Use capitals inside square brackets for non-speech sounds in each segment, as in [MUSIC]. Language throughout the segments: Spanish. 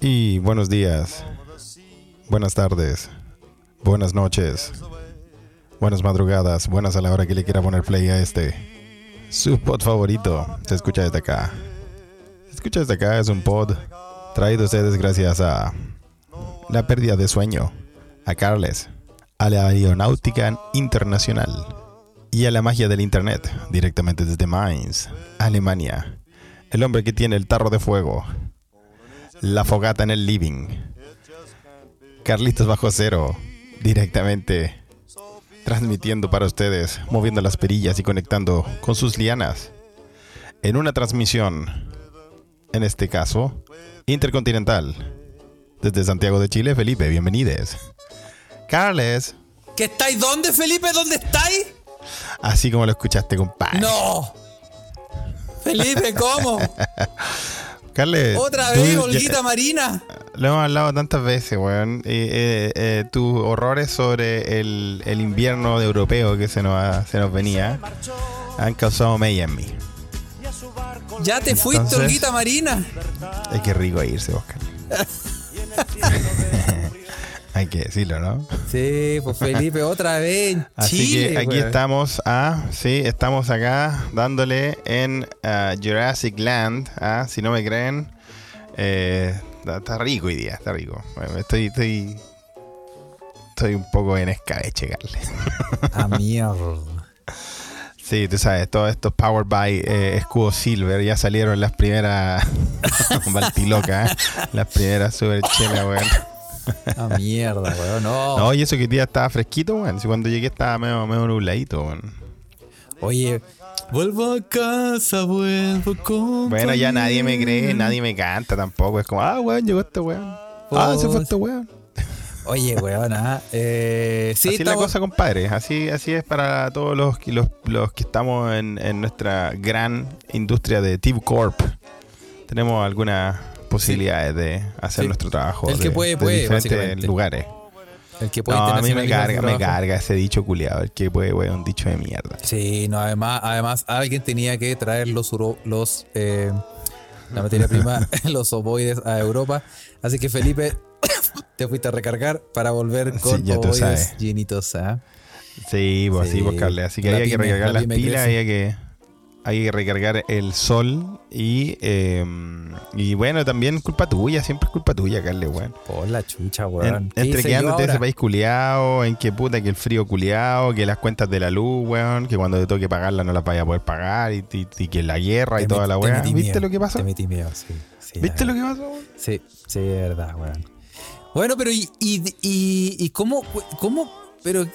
Y buenos días, buenas tardes, buenas noches, buenas madrugadas, buenas a la hora que le quiera poner play a este. Su pod favorito se escucha desde acá. Se escucha desde acá, es un pod traído a ustedes gracias a la pérdida de sueño, a Carles, a la aeronáutica internacional y a la magia del internet directamente desde Mainz, Alemania. El hombre que tiene el tarro de fuego, la fogata en el living. Carlitos bajo cero, directamente transmitiendo para ustedes, moviendo las perillas y conectando con sus lianas. En una transmisión, en este caso, intercontinental. Desde Santiago de Chile, Felipe, bienvenides. Carles, ¿Qué estáis? ¿Dónde, Felipe? ¿Dónde estáis? así como lo escuchaste, compadre. ¡No! Felipe, ¿cómo? [LAUGHS] Otra tú vez, ya- Olguita Marina. Lo hemos hablado tantas veces, weón. Eh, eh, eh, tus horrores sobre el, el invierno de europeo que se nos, ha- se nos venía han causado mella en mí. Ya te fuiste, Entonces- Olguita Marina. Hay que rico irse, Oscar. [LAUGHS] [LAUGHS] Hay que decirlo, ¿no? Sí, pues Felipe, otra vez en Así Chile. que aquí estamos, ah, sí, estamos acá dándole en ah, Jurassic Land, ah, si no me creen, eh, está, rico hoy día, está rico. Bueno, estoy, estoy, estoy un poco en escabeche, Carles. Ah, [LAUGHS] mierda. Sí, tú sabes, todos estos Power by eh, Escudo Silver ya salieron las primeras [LAUGHS] Baltiloca, ¿eh? las primeras super chelas, weón. Ah, mierda, weón. No. No, y eso que hoy día estaba fresquito, weón. Si cuando llegué estaba medio, medio nubladito, weón. Oye, vuelvo a casa, vuelvo con. Bueno, ya nadie me cree, nadie me canta tampoco. Es como, ah, weón, llegó este weón. Ah, se fue este weón. Oye, weón, ah. Eh, sí, así es la cosa, compadre. Así, así es para todos los, que- los, los que estamos en, en nuestra gran industria de Tip Corp. Tenemos algunas posibilidades de hacer Sí. nuestro trabajo. El que de- puede, de puede, diferentes lugares. El que puede No, a mí me carga, me carga ese dicho culiado. El que puede, weón, un dicho de mierda. Sí, no, además, además alguien tenía que traer los, los eh, la materia prima, [LAUGHS] [LAUGHS] los ovoides a Europa. Así que Felipe, [COUGHS] te fuiste a recargar para volver Sí, con ya tú ovoides llenitos. ¿ah? Sí, pues Sí, así, pues, Carles. Así que la había que recargar la las pilas, había que, hay que recargar el sol y, eh, y bueno, también culpa tuya, siempre es culpa tuya, Carles, weón. Por la chucha, En- weón. ¿Qué entre hice que yo andas de ese país culiado, en que puta, que el frío culiado, que las cuentas de la luz, weón, que cuando te toque pagarla no las vaya a poder pagar y, y- y que la guerra y toda la metí ¿Viste miedo, lo que pasó? Te metí miedo, sí. sí, ¿Viste lo que pasó? weón? Sí, sí, es verdad, weón. Bueno, pero y, y, y, y cómo, cómo, pero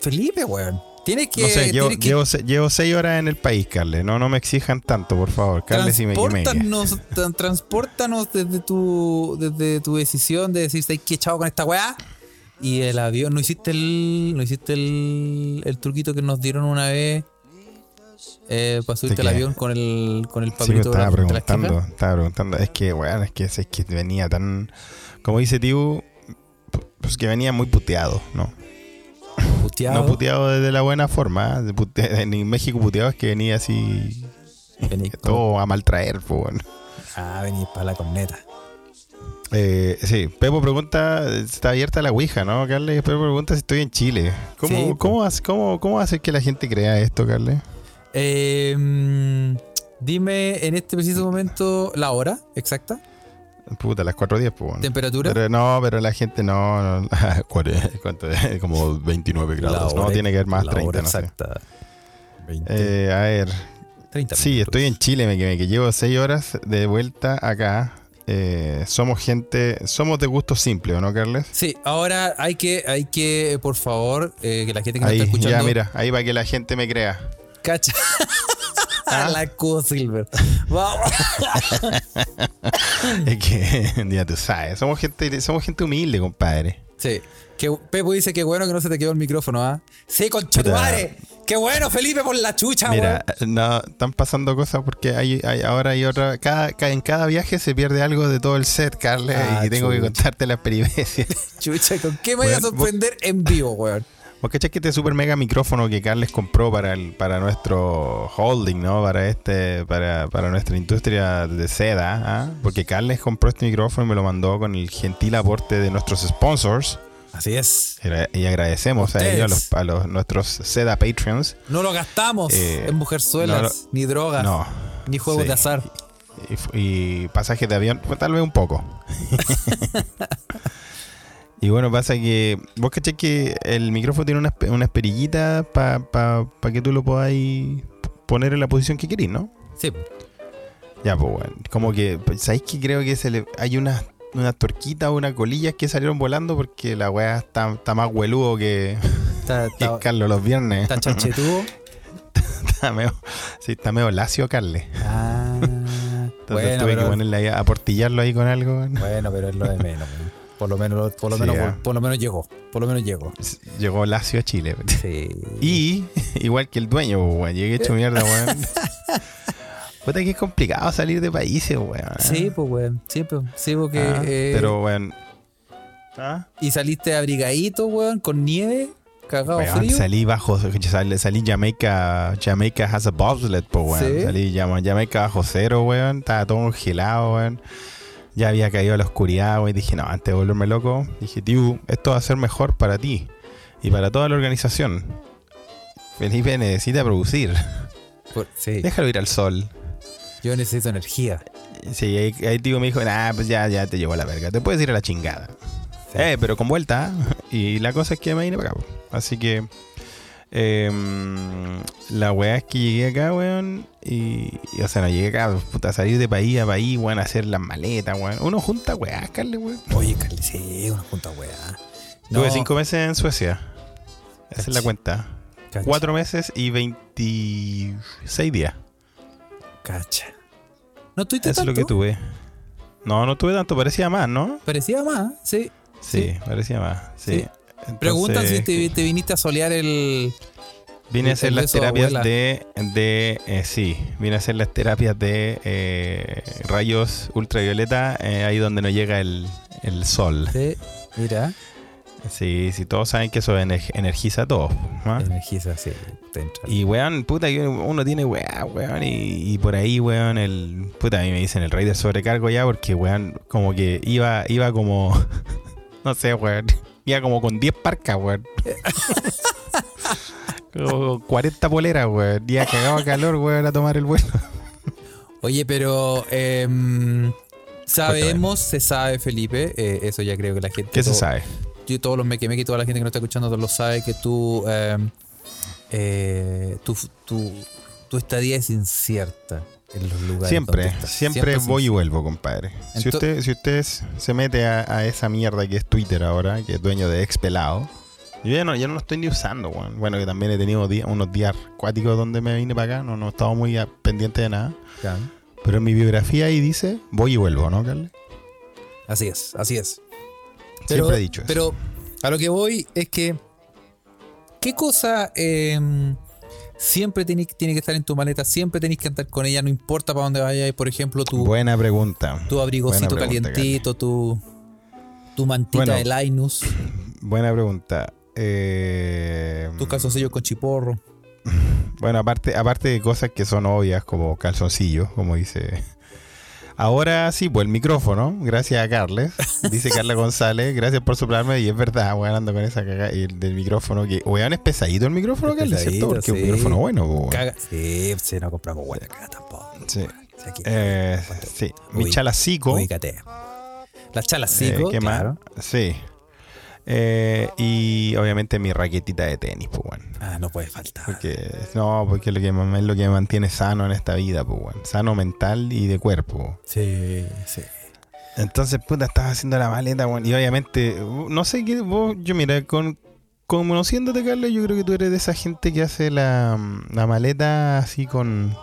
Felipe, weón. Tienes que, No sé, llevo, tienes que llevo, se- llevo seis horas en el país, Carles. No, no me exijan tanto, por favor. Carles, y me transportanos, tran- transportanos desde tu, desde tu decisión de decir, ¿sabes qué echado con esta weá? Y el avión, ¿no hiciste el, no hiciste el, el truquito que nos dieron una vez? Eh, para subirte ¿De al avión con el, con el Sí, papelito estaba de la- de la preguntando, estaba preguntando. Es que, weón, es que, es que venía tan. Como dice Tiu, pues que venía muy puteado, ¿no? Puteado. No puteado desde la buena forma. ¿eh? Pute- [LAUGHS] En México puteado es que venía así. Con- Todo a maltraer, pues, bueno. Ah, vení para la corneta. Eh, sí, Pepo pregunta, está abierta la Ouija, ¿no, Carles? Pepo pregunta si estoy en Chile. ¿Cómo, Sí, cómo, hace- cómo, cómo hacer que la gente crea esto, Carles? Eh, mm, dime en este preciso momento la hora exacta, Puta, las 4.10, pues, bueno. temperatura. Pero no, pero la gente no. no. [LAUGHS] ¿Cuánto es? [LAUGHS] Como 29 grados. No, tiene que haber más la 30, hora no sé. exacta. 20, Eh, a ver, 30 sí, minutos. estoy en Chile, me, que, llevo 6 horas de vuelta acá. Eh, somos gente, somos de gusto simple, ¿o no, Carles? Sí, ahora hay que, hay que, por favor, eh, que la gente que nos Ahí, está escuchando. ya, mira, ahí para que la gente me crea. Cacha. [LAUGHS] Ah. la Q Silver. Vamos. [LAUGHS] Es que, ya tú sabes, somos gente, somos gente humilde, compadre. Sí. Que, Pepo dice que bueno que no se te quedó el micrófono, ¿ah? Sí, conchetumare. Qué bueno, Felipe, por la chucha, Mira, weón. no, están pasando cosas porque hay, hay- ahora hay otra. Cada, ca- en cada viaje se pierde algo de todo el set, Carles, Ah, y tengo que contarte las peripecias. [LAUGHS] Chucha, ¿con qué me voy a sorprender en vivo, weón? Vos cachai que este super mega micrófono que Carles compró para el, para nuestro holding, ¿no? Para este, para, para nuestra industria de seda, ¿ah? Porque Carles compró este micrófono y me lo mandó con el gentil aporte de nuestros sponsors. Así es. Y agradecemos a Ustedes. ellos, a los, a los- nuestros seda Patreons. No lo gastamos Eh, en mujerzuelas, no lo- ni drogas, No. ni juegos Sí. de azar. Y, y pasajes de avión, tal vez un poco. [LAUGHS] y bueno, pasa que vos caché que el micrófono tiene unas, unas perillitas para que tú lo podáis poner en la posición que querís, ¿no? Sí. Ya, pues bueno. Como que, pues, ¿sabéis que creo que se le, hay unas unas tuerquitas o unas colillas que salieron volando porque la weá está, está más hueludo que, Está, [LAUGHS] que está, Carlos los viernes. está chanchetudo. [LAUGHS] Está medio, sí, está medio lacio, Carles. Ah, Entonces bueno, tuve que ponerle ahí, a portillarlo ahí con algo. bueno, pero es lo de menos. Por lo menos, por lo Sí, menos, ah. por lo menos llegó. Por lo menos llegó. Llegó lacio a Chile. Sí. [LAUGHS] Y igual que el dueño, pues, weón. Llegué hecho mierda, weón. [LAUGHS] Puta que es complicado salir de países, weón. Sí, pues, weón. Sí, pues, sí, porque. Ah, eh, pero, weón. ¿Ah? Y saliste abrigadito, weón, con nieve, cagado Weón, frío. salí bajo, salí, salí Jamaica, Jamaica has a bobsled, po, weón. Sí. Salí Jama- Jamaica bajo cero, weón. Estaba todo congelado, weón. Ya había caído a la oscuridad, weón. Dije, no, antes de volverme loco, dije, tío, esto va a ser mejor para ti y para toda la organización. Felipe necesita producir. Sí, Déjalo ir al sol. yo necesito energía. Sí, ahí, ahí tío me dijo, nah, pues ya, ya te llevó la verga. Te puedes ir a la chingada. Sí. Eh, pero con vuelta. Y la cosa es que me vine para acá. Así que. Em, la weá es que llegué acá, weón. Y, y, o sea, no llegué acá, puta, a salir de país a país, weón, a hacer las maletas, weón. Uno junta weá, Carle, weón. Oye, Carly, sí, una junta weá. Tuve cinco meses en Suecia. Esa es la cuenta. Cacha, Cuatro meses y 26 días. Cacha. No estuviste Eso es tanto. lo que tuve. No, no tuve tanto, parecía más, ¿no? Parecía más, sí. Sí, Sí. parecía más. Sí. Sí. Preguntan si Entonces, te, te viniste a solear el. Vine a hacer las terapias abuela. de, de eh, sí, vine a hacer las terapias de eh, rayos ultravioleta eh, ahí donde no llega el, el sol. Sí, mira, Sí, sí, todos saben que eso ener- energiza a todos. ¿no? energiza, sí. Y weón, puta, uno tiene weá, weón, y, y por ahí, weón, el. Puta, a mí me dicen el rey del sobrecargo ya, porque weón, como que iba, iba como. [LAUGHS] no sé, weón. Iba como con 10 parcas, weón. [LAUGHS] como 40 poleras, weón. Ya cagaba calor, weón, a tomar el vuelo. Oye, pero em, sabemos, se sabe, Felipe, eh, eso ya creo que la gente. ¿Qué se sabe? yo- todos los mequemeques y toda la gente que nos está escuchando lo sabe que tú, em, eh, tu, tu, tu estadía es incierta en los lugares. Siempre, donde estás. siempre, voy y vuelvo, compadre. Si usted, si usted se mete a, a esa mierda que es Twitter ahora, que es dueño de Expelado, yo ya no, ya no lo estoy ni usando, weón. Bueno, que también he tenido unos días acuáticos donde me vine para acá, no, no he estado muy pendiente de nada. Ya. Pero en mi biografía ahí dice, voy y vuelvo, ¿no, Carle? Así es, así es. Siempre he dicho eso. Pero a lo que voy es que, ¿qué cosa em, siempre tiene, tiene que estar en tu maleta? Siempre tenés que andar con ella, no importa para dónde vayas. Por ejemplo, tu, Buena pregunta. tu abrigocito pregunta, calientito, tu, tu mantita Bueno. de Linus, [CLEARS THROAT] Buena pregunta. Eh, tus calzoncillos con chiporro. [LAUGHS] Bueno, aparte, aparte de cosas que son obvias, como calzoncillos, como dice. Ahora sí, pues el micrófono, gracias a Carles, dice Carla González, gracias por soplarme, y es verdad, weón, ando con esa caga y el del micrófono, que weón es pesadito el micrófono, Es Carles, ¿cierto? Porque es un sí. micrófono bueno, weón. Caga. Sí, sí, no compramos hueá acá tampoco. Sí. Sí, aquí. Eh, sí, mi Uy, chalacico, Ubícate. Las chalas eh, claro. Sí. Eh, y obviamente mi raquetita de tenis, pues, weón. Ah, no puede faltar. Porque, no, porque lo que es lo que me mantiene sano en esta vida, pues, weón. Sano mental y de cuerpo. Sí, sí. Entonces, puta, estaba haciendo la maleta, weón. Y obviamente, no sé qué, vos, yo mira, con, conociéndote, Carlos, yo creo que tú eres de esa gente que hace la, la maleta así con,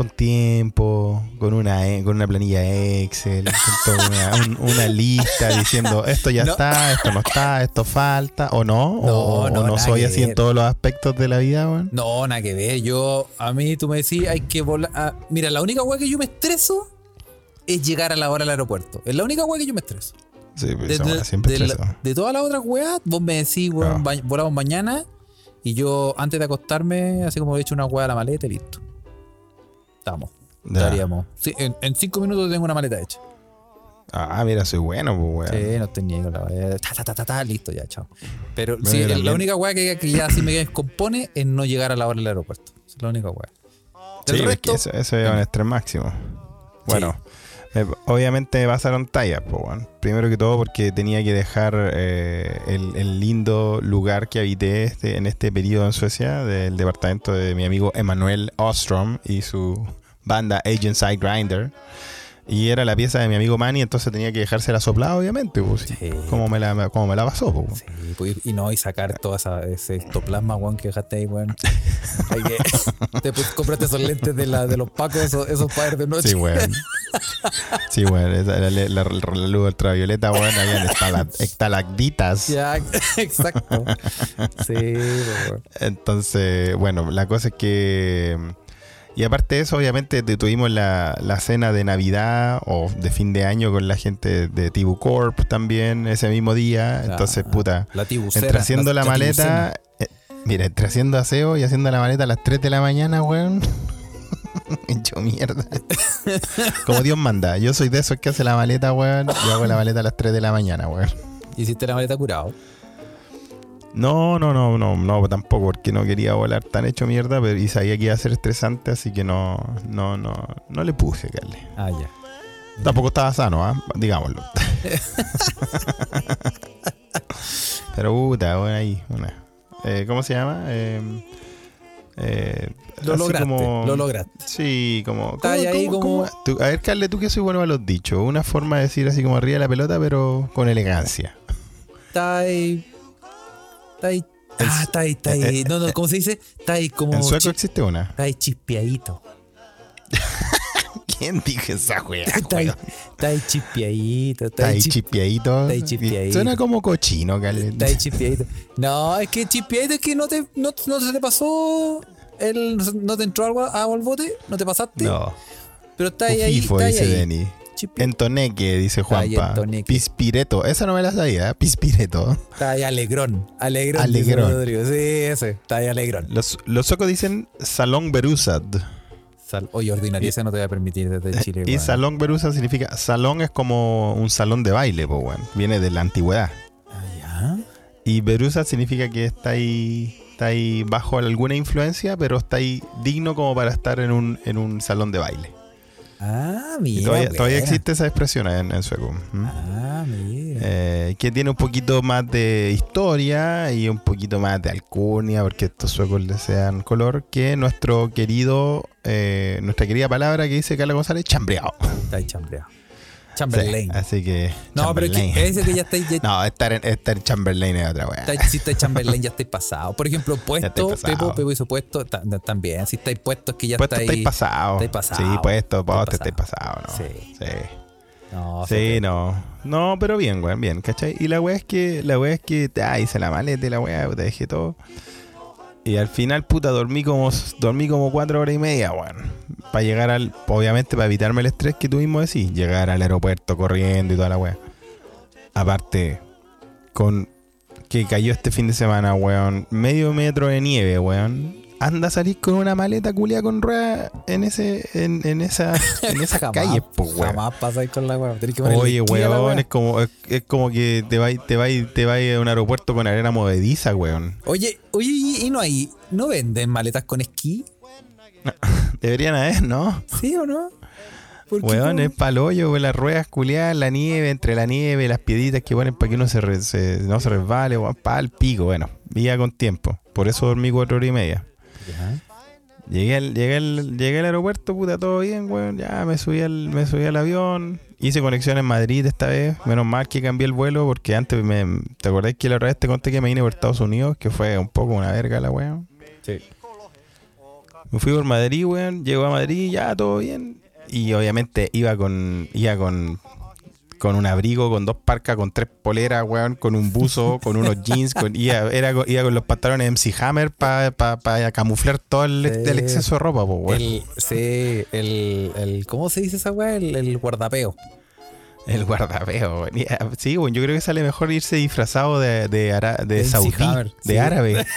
con tiempo, con una, e- con una planilla Excel, con toda una, un- una lista diciendo esto ya No. está, esto no está, esto falta, o no, o, No, o soy así en todos los aspectos de la vida, weón. No, nada que ver. Yo, a mí tú me decís, hay que volar. ah, mira, la única weá que yo me estreso es llegar a la hora al aeropuerto. Es la única weá que yo me estreso. Sí, pues De, siempre de la- estresó. de todas las otras weas, vos me decís, weón, ba- volamos mañana. Y yo, antes de acostarme, así como he hecho una wea a la maleta y listo. Estamos. Ya. Estaríamos. Sí, en, en cinco minutos tengo una maleta hecha. Ah, mira, soy bueno, pues, weón. Sí, no estoy ni con la wea. Ta, ta, ta, ta, ta, listo, ya, chao. Pero Bueno, sí, la única wea que, que ya así me descompone es no llegar a la hora del aeropuerto. Es la única wea. Sí, Del es resto, que eso, eso es un estrés máximo. Bueno, me- obviamente me pasaron tallas. Primero que todo porque tenía que dejar eh, el, el lindo lugar que habité este, en este periodo en Suecia, del departamento de mi amigo Emanuel Ostrom y su banda Agent Side Grinder. Y era la pieza de mi amigo Manny, entonces tenía que dejársela soplada, obviamente, pues. Sí. Como me la, como me la pasó, pues. Sí, pues, y no, y sacar todo esa, ese ectoplasma, weón, que dejaste ahí, weón. [LAUGHS] Hay que. Después cómprate esos lentes de, la, de los pacos, esos, esos para de noche. Sí, weón. Sí, weón. esa- La, la- la- la luz ultravioleta, weón, habían estala- [LAUGHS] estalactitas. Ya, exacto. Sí, pues, weón. Entonces, bueno, la cosa es que. Y aparte de eso, obviamente, te- tuvimos la, la cena de Navidad o de fin de año con la gente de Tibu Corp también ese mismo día. Entonces, puta, La tibucera. entre haciendo la, maleta. eh, mira, entre haciendo aseo y haciendo la maleta a las 3 de la mañana, weón. [LAUGHS] Hecho mierda. [LAUGHS] Como Dios manda. Yo soy de esos que hace la maleta, weón. Yo hago la maleta a las 3 de la mañana, weón. Hiciste la maleta curado. No, no, no, no, no, tampoco, porque no quería volar tan hecho mierda, pero y sabía que iba a ser estresante, así que no, no, no, no le puse, Carle. Ah, ya. Tampoco estaba sano, ¿ah? digámoslo. [LAUGHS] pero puta, bueno, ahí, una. Eh, ¿Cómo se llama? Eh, eh, Lo lograste, como- lo lograste. Sí, como. Ahí, como- tú- a ver, Carle, tú que soy bueno a los dichos. Una forma de decir así como arriba de la pelota, pero con elegancia. Está ahí. Ahí. Ah, está ahí, está ahí. No, no, ¿cómo se dice? Está ahí como. en sueco existe una. Está ahí chispeadito. [LAUGHS] ¿Quién dijo esa wea? Está ahí chispeadito. Está ahí chis- chipiadito. está ahí chipiadito. Suena como cochino. Está ahí chispeadito. No, es que chispeadito es que no te, no, no se te pasó. El, no te entró algo agua al bote, no te pasaste. No. Pero está ahí, ahí. Está ahí, Chispeadito. Entoneque, dice Juanpa. entoneque. Pispireto. Esa no me la sabía, ¿eh? Pispireto. Está ahí alegrón. Alegrón. Alegrón. Sí, ese. Está ahí alegrón. Los, los suecos dicen Salón Berusad. Sal- Oye, ordinarieza no te voy a permitir desde Chile. Y. Salón Berusad significa. Salón es como un salón de baile, pues, weón. Viene de la antigüedad. Ah, ya. Y Berusad significa que está ahí. Está ahí bajo alguna influencia, pero está ahí digno como para estar en un, en un salón de baile. Ah, mira. todavía, todavía buena. existe esa expresión en, en sueco. ¿Mm? Ah, mira. Eh, que tiene un poquito más de historia y un poquito más de alcurnia, porque estos suecos les sean color, que nuestro querido, eh, nuestra querida palabra que dice Carla González, chambreado. Está ahí chambreado. Sí, Chamberlain. así que. no, pero que ese que ya está ahí. Ya, No, estar en, estar Chamberlain es otra weá. si está Chamberlain, ya estáis pasado. Por ejemplo, [LAUGHS] puesto, estáis. Pepo, Pepo hizo puesto ta- también. Si estáis puestos, que ya Puesto estáis. estáis pasado. estáis pasado. Sí, puesto, te Estáis estáis pasado, ¿no? Sí. Sí. No, Sí, no. No, pero bien, weón, bien, ¿cachai? Y la weá es que, la weá es que, ah, hice la maleta la weá, te dejé todo. Y al final, puta, dormí como, dormí como cuatro horas y media, weón. Para llegar al, obviamente, para evitarme el estrés que tú mismo decís, llegar al aeropuerto corriendo y toda la weá. Aparte, con que cayó este fin de semana, weón, medio metro de nieve, weón. Anda a salir con una maleta culia con ruedas en ese, en, en esa, [LAUGHS] en esas jamás, calles, pues. Jamás pasáis con la weá. Oye, weón, es como, es, es como que te vas te vai, te vai a un aeropuerto con arena movediza, weón. Oye, oye, y y no hay. ¿No venden maletas con esquí? [LAUGHS] Deberían haber, ¿no? ¿Sí o no? ¿Por qué Weón, es palollo, las ruedas culiadas, la nieve, entre la nieve, las piedritas que ponen para que uno se, re- se- no se resbale, weón, pa' el pico, bueno, vía con tiempo. Por eso dormí cuatro horas y media. Llegué al, llegué al, llegué al aeropuerto, puta, todo bien, weón. Ya me subí al, me subí al avión. Hice conexión en Madrid esta vez. Menos mal que cambié el vuelo porque antes me. ¿Te acordás que la otra vez te conté que me vine por Estados Unidos? Que fue un poco una verga la weón. Sí. Me fui por Madrid, weón. Llego a Madrid, ya todo bien. Y obviamente iba con. iba con. Con un abrigo, con dos parcas, con tres poleras, weón, con un buzo, [LAUGHS] con unos jeans, con, iba, era, con- iba con los pantalones MC Hammer para camuflar todo el, Sí. el exceso de ropa, pues, weón. El, sí, el, el. ¿Cómo se dice esa weá? El, el guardapeo. El guardapeo, weón. Ah, Sí, weón, yo creo que sale mejor irse disfrazado de, de, ara- de saudí, Hammer, de sí. árabe. [LAUGHS]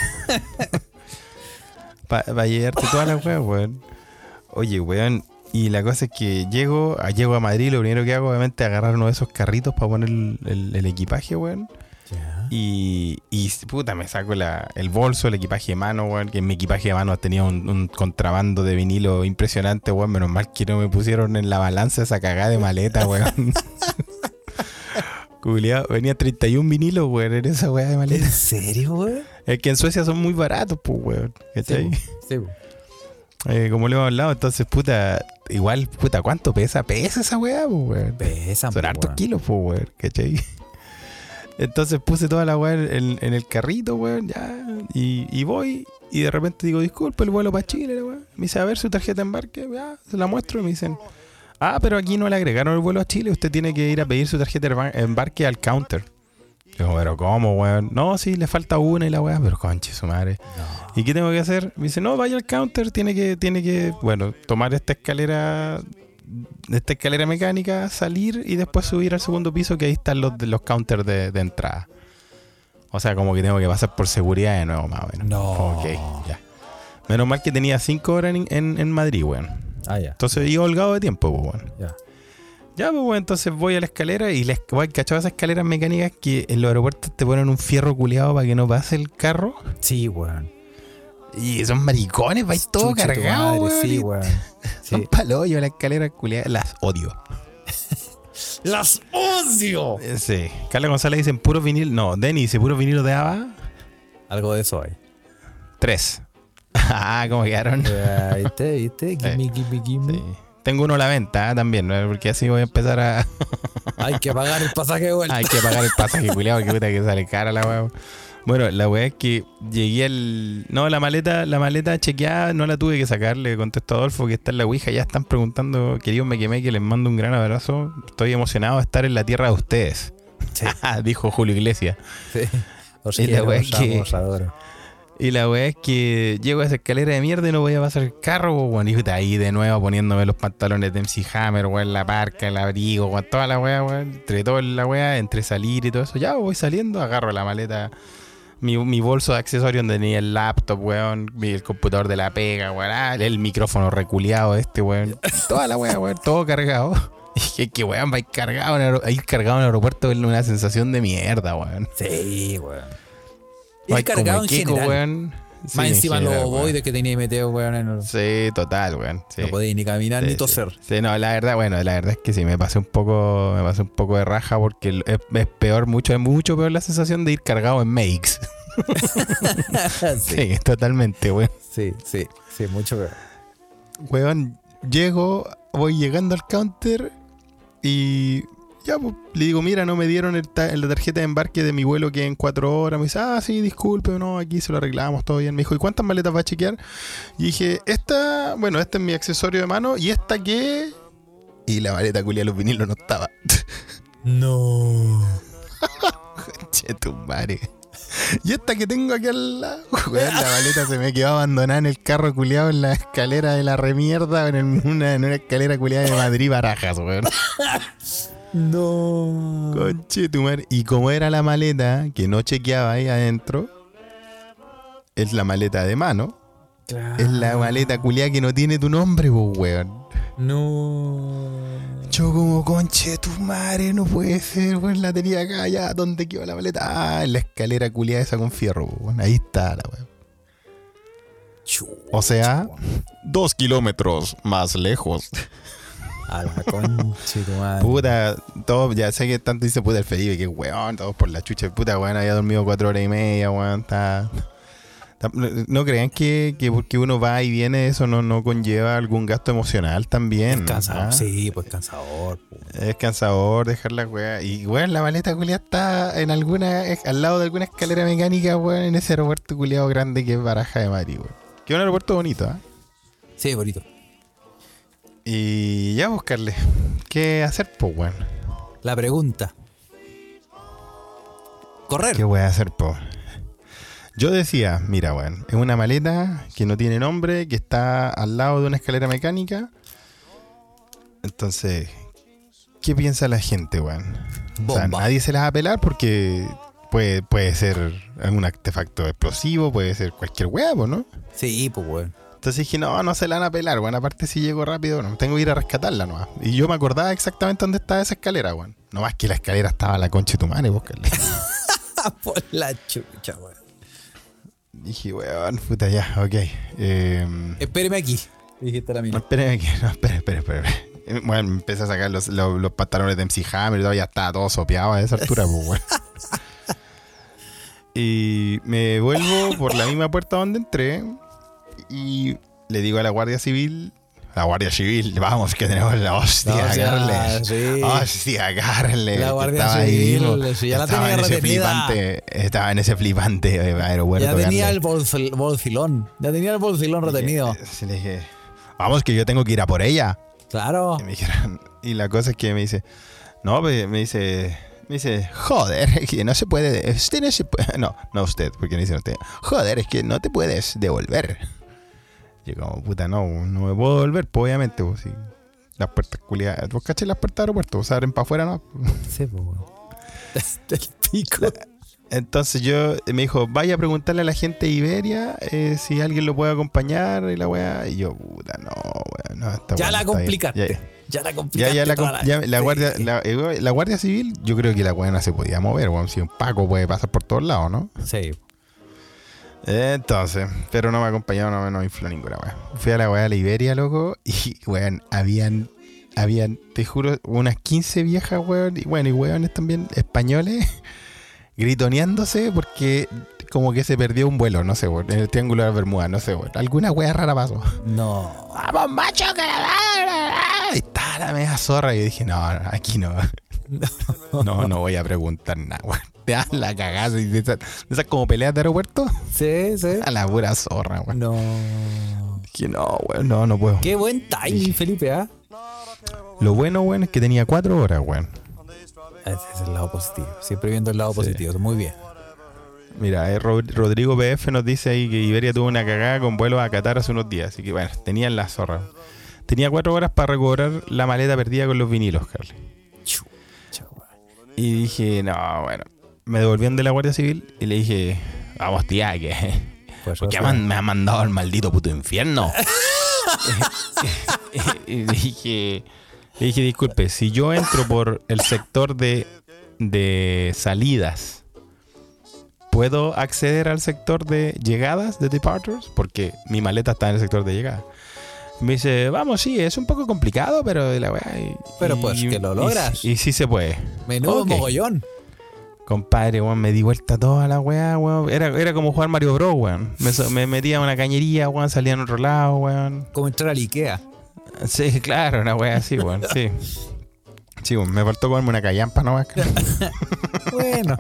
Para llevarte todas las weas, weón. Oye, weón. Y la cosa es que llego, a- llego a Madrid, lo primero que hago, obviamente, es agarrar uno de esos carritos para poner el, el- el equipaje, weón. Ya. Y, y puta, me saco la- el bolso, el equipaje de mano, weón. Que en mi equipaje de mano tenía un, un contrabando de vinilo impresionante, weón. Menos mal que no me pusieron en la balanza esa cagada de maleta, [LAUGHS] weón. Culeado, venía 31 vinilos, weón, en esa weá de maleta. ¿En serio, weón? Es que en Suecia son muy baratos, pues, weón. ¿Cachai? Sí. Sí. Eh, como le hemos hablado, entonces, puta, igual, puta, ¿cuánto pesa? Pesa esa weá, weón. Pesan, Son hartos weón. kilos, weón, ¿cachai? [LAUGHS] Entonces puse toda la weá en, en el carrito, weón, ya, y, y voy, y de repente digo, disculpe, el vuelo para Chile, weá. Me dice, a ver su tarjeta de embarque, ya, se la muestro, y me dicen, ah, pero aquí no le agregaron el vuelo a Chile, usted tiene que ir a pedir su tarjeta de embar- embarque al counter. Digo, pero ¿cómo, weón? No, sí, le falta una y la weá, pero conche su madre. No. ¿Y qué tengo que hacer? Me dice, no, vaya al counter, tiene que, tiene que, bueno, tomar esta escalera, esta escalera mecánica, salir y después subir al segundo piso, que ahí están los, los counters de, de entrada. O sea, como que tengo que pasar por seguridad de nuevo, más o menos. No. Ok, ya. Menos mal que tenía cinco horas en, en, en Madrid, weón. Ah, ya. Entonces iba holgado de tiempo, pues, weón. Ya. Ya, pues, weón, entonces voy a la escalera y les voy cachado esas escaleras mecánicas que en los aeropuertos te ponen un fierro culeado para que no pase el carro. Sí, weón. Y son maricones, vais todo cargado, madre, weón. Sí, weón. [LAUGHS] Son Sí. palollos las escaleras culiadas, las odio. [LAUGHS] ¡Las odio! Eh, Sí. Carla González dicen puro vinil. No, Denny dice puro vinilo de ABBA. Algo de eso hay. Tres. [LAUGHS] ah, ¿cómo quedaron? Eh, ¿Viste? ¿Viste? Gimme, gimme, gimme. Tengo uno a la venta también, ¿no? porque así voy a empezar a. [LAUGHS] Hay que pagar el pasaje de vuelta. Hay que pagar el pasaje, [LAUGHS] culiado, porque puta que sale cara la weá. Bueno, la weá es que llegué al. No, la maleta, la maleta chequeada no la tuve que sacar. Le contestó a Adolfo que está en la Ouija. Ya están preguntando, queridos me quemé, que les mando un gran abrazo. Estoy emocionado de estar en la tierra de ustedes. Sí. [LAUGHS] Dijo Julio Iglesias. Sí. Os Y la quiero, wea os es que- adoro. Y la weá es que llego a esa escalera de mierda y no voy a pasar el carro, weón. Y puta, ahí de nuevo poniéndome los pantalones de MC Hammer, weón, la parca, el abrigo, weón, toda la weá, weón. Entre todo la weá, entre salir y todo eso. Ya voy saliendo, agarro la maleta, mi, mi bolso de accesorios donde tenía el laptop, weón, mi- el computador de la pega, weón, ah, el micrófono reculeado este, weón. Toda la weá, weón, todo cargado. [LAUGHS] Y dije, que weón, va a ir cargado en el aeropuerto es una sensación de mierda, weón. Sí, weón. Como cargado en Keiko, general. weón. Sí, Más en encima general, los ovoides que tenía metido, weón. En el... Sí, total, weón. Sí. No podéis ni caminar Sí, ni toser. Sí, no, la verdad, bueno, la verdad es que sí, me pasé un poco, me pasé un poco de raja porque es, es peor, mucho, es mucho peor la sensación de ir cargado en makes. [LAUGHS] [LAUGHS] sí. Sí, totalmente, weón. sí, sí, sí, mucho peor. Weón, llego, voy llegando al counter y ya, pues, le digo, mira, no me dieron el ta- la tarjeta de embarque de mi vuelo que en cuatro horas. Me dice, ah, sí, disculpe, no, aquí se lo arreglamos, todo bien. Me dijo, ¿y cuántas maletas va a chequear? Y dije, esta, bueno, este es mi accesorio de mano, ¿y esta qué? Y la maleta culia de los vinilos no estaba. [LAUGHS] No. [LAUGHS] Che, tu madre. Y esta que tengo aquí al lado, [LAUGHS] weón, la maleta se me quedó abandonada en el carro culiado en la escalera de la remierda, en una, en una escalera culiada de Madrid Barajas, weón. No. Conche tu madre. Y como era la maleta que no chequeaba ahí adentro, es la maleta de mano, es la maleta culiada que no tiene tu nombre, pues, weón. No. Yo como, conche tu madre, no puede ser, weón, la tenía acá, ya, ¿dónde quedó la maleta? Ah, en la escalera culiada esa con fierro, weón. Ahí está la weón. O sea, dos kilómetros más lejos. A la concha tu madre. Puta, todo, ya sé que tanto dice puta el Felipe, que weón, todos por la chucha. Puta, weón, había dormido cuatro horas y media, weón, está. no, crean que, que porque uno va y viene, eso no, no conlleva algún gasto emocional también. Es cansador. ¿ah? Sí, pues cansador. Es cansador dejar la weá. Y weón, la maleta culiada está en alguna, al lado de alguna escalera mecánica, weón, en ese aeropuerto culiado grande que es Baraja de Madrid, weón. Que es un aeropuerto bonito, ¿ah? Sí, bonito. Y ya buscarle. ¿Qué hacer, pues, weón? La pregunta. Correr. ¿Qué voy a hacer, po? Yo decía, mira, weón, es una maleta que no tiene nombre, que está al lado de una escalera mecánica. Entonces, ¿qué piensa la gente, weón? O sea, nadie se las va a pelar porque puede, puede ser un artefacto explosivo, puede ser cualquier huevo, ¿no? Sí, pues, weón. Entonces dije, no, no se la van a pelar, weón. Aparte, si llego rápido, no, tengo que ir a rescatarla nomás. Y yo me acordaba exactamente dónde estaba esa escalera, weón. No más que la escalera estaba a la concha de tu madre, vos. [LAUGHS] Por la chucha, weón. Dije, weón, puta, ya, ok. Eh, Espéreme aquí. Dijiste la no, mina. espérame aquí, no, espere, espere, espere. Bueno, me empecé a sacar los, los, los pantalones de MC Hammer y todo, ya estaba todo sopeado a esa altura, pues, weón. [LAUGHS] Y me vuelvo por la misma puerta donde entré y le digo a la Guardia Civil, la Guardia Civil, vamos, que tenemos la hostia, No, sea, Carles. sí. Hostia, Carles. La Guardia ahí, Civil, ¿no? sí, ya la estaba tenía en ese retenida. flipante, estaba en ese flipante aeropuerto. Ya tenía Carles. el bolsil- bolsilón. Ya tenía el bolsilón retenido. Sí, le dije, vamos, que yo tengo que ir a por ella. Claro. Y me dijeron, y la cosa es que me dice, no, me dice, me dice, joder, es que no se puede, usted no se puede, no, no usted, porque me dicen usted, joder, es que no te puedes devolver. Yo como, puta, no, no me puedo devolver, pues obviamente, pues, si las puertas culiadas, vos caché las puertas de aeropuerto, se abren para afuera, ¿no? Sí, pues. [LAUGHS] Del pico. Entonces yo me dijo, vaya a preguntarle a la gente de Iberia eh, si alguien lo puede acompañar y la weá. Y yo, puta, no, weá, no, esta Ya weá la complicaste. Ya- Ya la complicaste. ya la, ya la sí. guardia, la, eh, la guardia civil, yo creo que la weá no se podía mover, weón. Si un Paco puede pasar por todos lados, ¿no? Sí. Entonces, pero no me acompañó, no, no me infló ninguna weá. Fui a la weá de la Iberia, loco, [LAUGHS] y weón, habían, habían, te juro, unas 15 viejas, weón, y bueno, y weones también españoles, [LAUGHS] gritoneándose porque como que se perdió un vuelo, no sé, weón, en el Triángulo de las Bermudas, no sé, weón. Alguna weá rara pasó. No. [LAUGHS] ¡Vamos, macho! Que la... Y estaba la media zorra. Y yo dije, no, no, aquí no. No, no voy a preguntar nada, weón. Te dan la cagada. y De esas, como peleas de aeropuerto. Sí, sí. [LAUGHS] A la pura zorra, weón. No. Dije, no, weón, no, no puedo. Qué buen timing, Felipe, ¿ah? Lo bueno, weón, es que tenía cuatro horas, weón. Ese es el lado positivo. Siempre viendo el lado positivo. Muy bien. Mira, eh, Ro- Rodrigo PF nos dice ahí que Iberia tuvo una cagada con vuelos a Qatar hace unos días. Así que bueno, tenían la zorra. Tenía cuatro horas para recobrar la maleta perdida con los vinilos, Carly. Y dije, no, bueno. Me devolvieron de la Guardia Civil y le dije, vamos, tía, que. Pues, ¿Por qué sea, man- me ha mandado al maldito puto infierno? [LAUGHS] [LAUGHS] y le dije, le dije, disculpe, si yo entro por el sector de, de salidas, ¿puedo acceder al sector de llegadas, de departures? Porque mi maleta está en el sector de llegada. Me dice, vamos, sí, es un poco complicado, pero la weá. y- Pero y- pues que lo logras. Y, sí se puede. Menudo Ok. mogollón. Compadre, weón, me di vuelta toda la weá, weón. Era, era como jugar Mario Bros, weón. Me, metía en una cañería, weón, salía en otro lado, weón. Como entrar al Ikea. Sí, [LAUGHS] claro, una weá así, weón, sí. Sí, weón, me faltó comerme una callampa nomás. [LAUGHS] [LAUGHS] Sí, Bueno.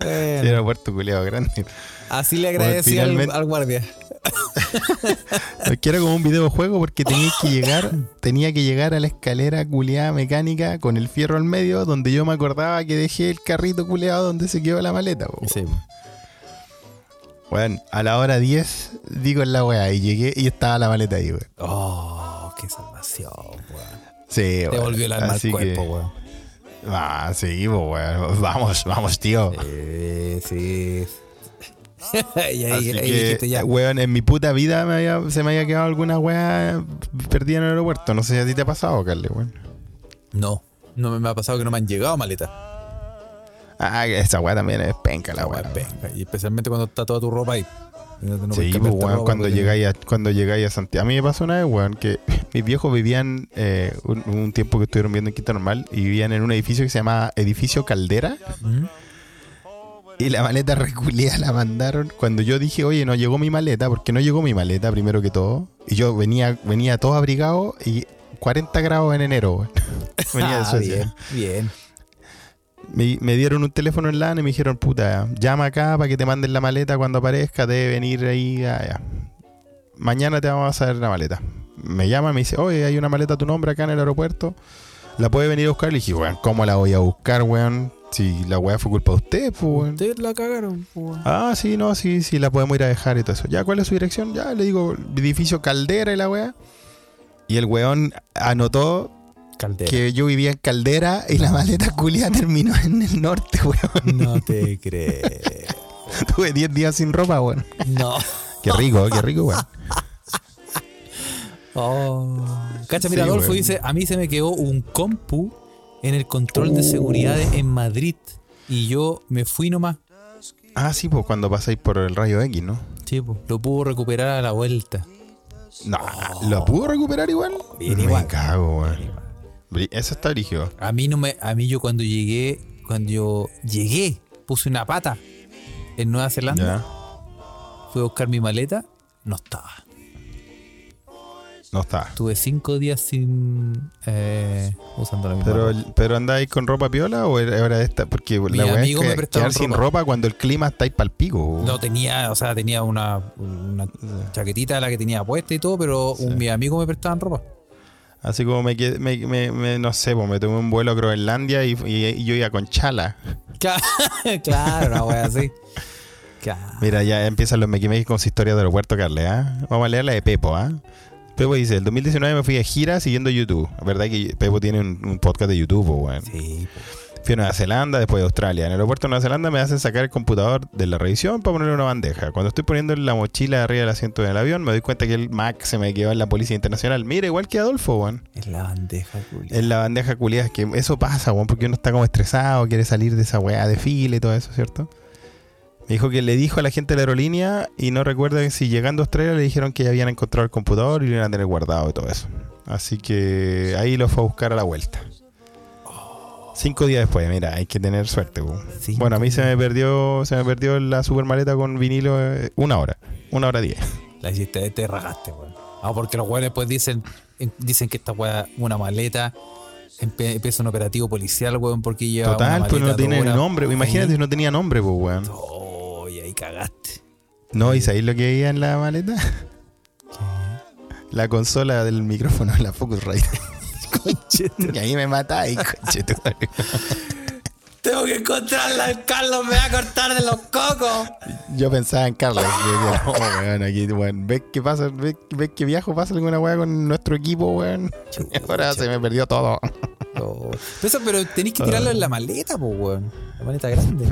Bueno. era puerto culiado grande. Así le agradecí al guardia. [LAUGHS] Que era como un videojuego porque tenía que llegar, tenía que llegar a la escalera culiada mecánica con el fierro al medio, donde yo me acordaba que dejé el carrito culiado donde se quedó la maleta. Sí. Weón, a la hora 10 digo en la weá y llegué y estaba la maleta ahí, weón. Oh, qué salvación, weón. Sí, Te volvió el alma al cuerpo, que- weón. Ah, sí, weón. Vamos, vamos, tío. Sí, sí. [LAUGHS] y ahí, Así ahí que, dijiste ya. weón, en mi puta vida me había- se me había quedado alguna weá perdida en el aeropuerto. No sé si a ti te ha pasado, Carly, weón. No, no me, ha pasado que no me han llegado maletas. Ah, esa weá también es penca la weá. penca. Y especialmente cuando está toda tu ropa ahí. No- Sí, pues, weón, cuando llegáis a, cuando llegáis a Santiago. A mí me pasó una vez, weón, que [LAUGHS] mis viejos vivían eh, un, un tiempo que estuvieron viendo en Quinta Normal y vivían en un edificio que se llama Edificio Caldera. ¿Mm? Y la maleta reculía la mandaron cuando yo dije, oye, no llegó mi maleta, porque no llegó mi maleta primero que todo. Y yo venía, venía todo abrigado y 40 grados en enero, weón. [LAUGHS] Venía de Ah, Suecia. bien, bien. Me, me dieron un teléfono en LAN y me dijeron, puta, llama acá para que te manden la maleta cuando aparezca, debe venir ahí. allá. Mañana te vamos a hacer la maleta. Me llama y me dice, oye, hay una maleta a tu nombre acá en el aeropuerto. ¿La puede venir a buscar? Le dije, weón, ¿cómo la voy a buscar, weón? Si la weá fue culpa de usted, pues, weón. Ustedes la cagaron, weón. Ah, sí, no, sí, sí, la podemos ir a dejar y todo eso. ¿Ya cuál es su dirección? Ya le digo, edificio Caldera y la weá. Y el weón anotó Caldera. que yo vivía en Caldera y la maleta culia terminó en el norte, weón. No te crees. [LAUGHS] Tuve 10 días sin ropa, weón. No. Qué rico, qué rico, weón. Oh. Cacha, mira, Sí, Adolfo weón. dice, a mí se me quedó un compu en el control de seguridad en Madrid y yo me fui nomás. Ah, sí, pues cuando pasáis por el rayo X, ¿no? Sí, po, lo pudo recuperar a la vuelta. No, ¿lo pudo recuperar igual? Bien me igual. cago. Bri- Eso está brígido. A mí no me, a mí yo cuando llegué, cuando yo llegué, puse una pata en Nueva Zelanda, Ya. fui a buscar mi maleta, no estaba. No está. Tuve cinco días sin eh, usando la misma Pero, ropa. pero andáis con ropa piola o era esta? Porque Mi la weá es me que quedar sin ropa. cuando el clima está ahí pa'l pico. No tenía, o sea, tenía una, una chaquetita la que tenía puesta y todo, pero un, mis amigos me prestaban ropa. Así como me, me, me- me- no sé, pues me tomé un vuelo a Groenlandia y, y- y yo iba con chala. [LAUGHS] claro, una wea así. Claro. Mira, ya empiezan los mequimequis con su historia de aeropuerto, Carle, ¿ah? Vamos a leer la de Pepo, ¿ah? Pepo dice, el 2019 me fui de gira siguiendo YouTube. La verdad que Pepo tiene un, un podcast de YouTube, weón. Sí, Fui a Nueva Zelanda, después de Australia. En el aeropuerto de Nueva Zelanda me hacen sacar el computador de la revisión para ponerle una bandeja. Cuando estoy poniendo la mochila arriba del asiento del avión, me doy cuenta que el Mac se me quedó en la Policía Internacional. Mira, igual que Adolfo, weón. es la bandeja, culia. En la bandeja culiada, es que eso pasa, weón, porque uno está como estresado, quiere salir de esa weá de fila y todo eso, ¿cierto? Me dijo que le dijo a la gente de la aerolínea y no recuerda si llegando a Australia le dijeron que ya habían encontrado el computador y lo iban a tener guardado y todo eso. Así que ahí lo fue a buscar a la vuelta. Cinco días después, mira, hay que tener suerte. Bueno, a mí se me perdió, se me perdió la super maleta con vinilo eh, una hora, una hora diez. La hiciste, te ragaste, weón. Ah, porque los weones después dicen, en- dicen que esta weá una maleta, empieza un operativo policial, weón, porque lleva una Total, pues maleta no tiene nombre. Imagínate si no tenía nombre, pues, weón. Cagaste. No, ¿y sabéis lo que había en la maleta? La consola del micrófono, la Focusrite. [LAUGHS] y ahí me matáis, conchetumare. Tengo que encontrarla, Carlos me va a cortar de los cocos. Yo pensaba en Carlos. decía, no, weón, aquí, weón, ¿ves que pasa? ¿Ves, ves que viajo? ¿Pasa alguna weá con nuestro equipo, weón? Ahora se me perdió todo. Oh. Eso, pero tenéis que tirarlo en la maleta, pues, weón. La maleta grande.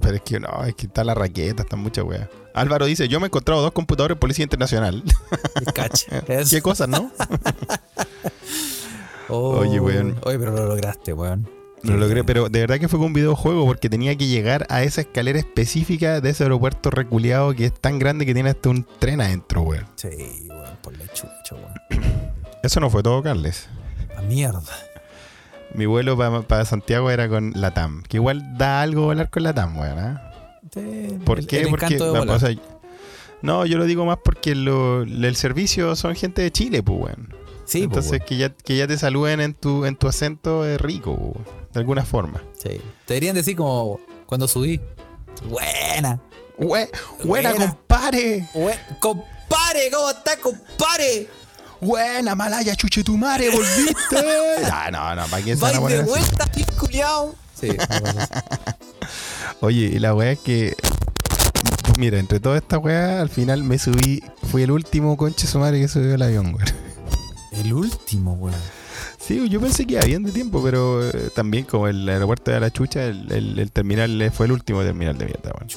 Pero es que no, es que está la raqueta, está mucha weá. Álvaro dice, yo me he encontrado dos computadores de Policía Internacional. [LAUGHS] ¿Qué cosas, no? [LAUGHS] Oh. Oye, weón. Oye, pero lo lograste, weón. Lo logré, pero de verdad que fue con un videojuego porque tenía que llegar a esa escalera específica de ese aeropuerto reculeado que es tan grande que tiene hasta un tren adentro, weón. Sí, weón, por la chucha, weón. Eso no fue todo, Carles. La mierda. Mi vuelo para Santiago era con la TAM, que igual da algo volar con la TAM, weón. Sí, ¿Por el- qué? el porque, no, yo lo digo más porque lo- el servicio son gente de Chile, pues, weón. Sí, pues, Entonces que ya, que ya te saluden en tu, en tu acento es rico, weón, de alguna forma. Sí. Te deberían decir como cuando subí. Buena. Bue- buena, Buena. compadre. Bue- Compare, ¿cómo estás, compare? Buena, Malaya, chuche tu madre, volviste. [LAUGHS] ah, no, no, ¿para qué se van a poner de vuelta, culiao. Sí. Oye, y la weá es que. Pues mira, entre toda esta weá, al final me subí. Fui el último conche su madre que subió al avión, weón. El último, weón. Sí, yo pensé que iba bien de tiempo, pero eh, también como el aeropuerto de la chucha, el, el- el terminal fue el último terminal de mierda, weón.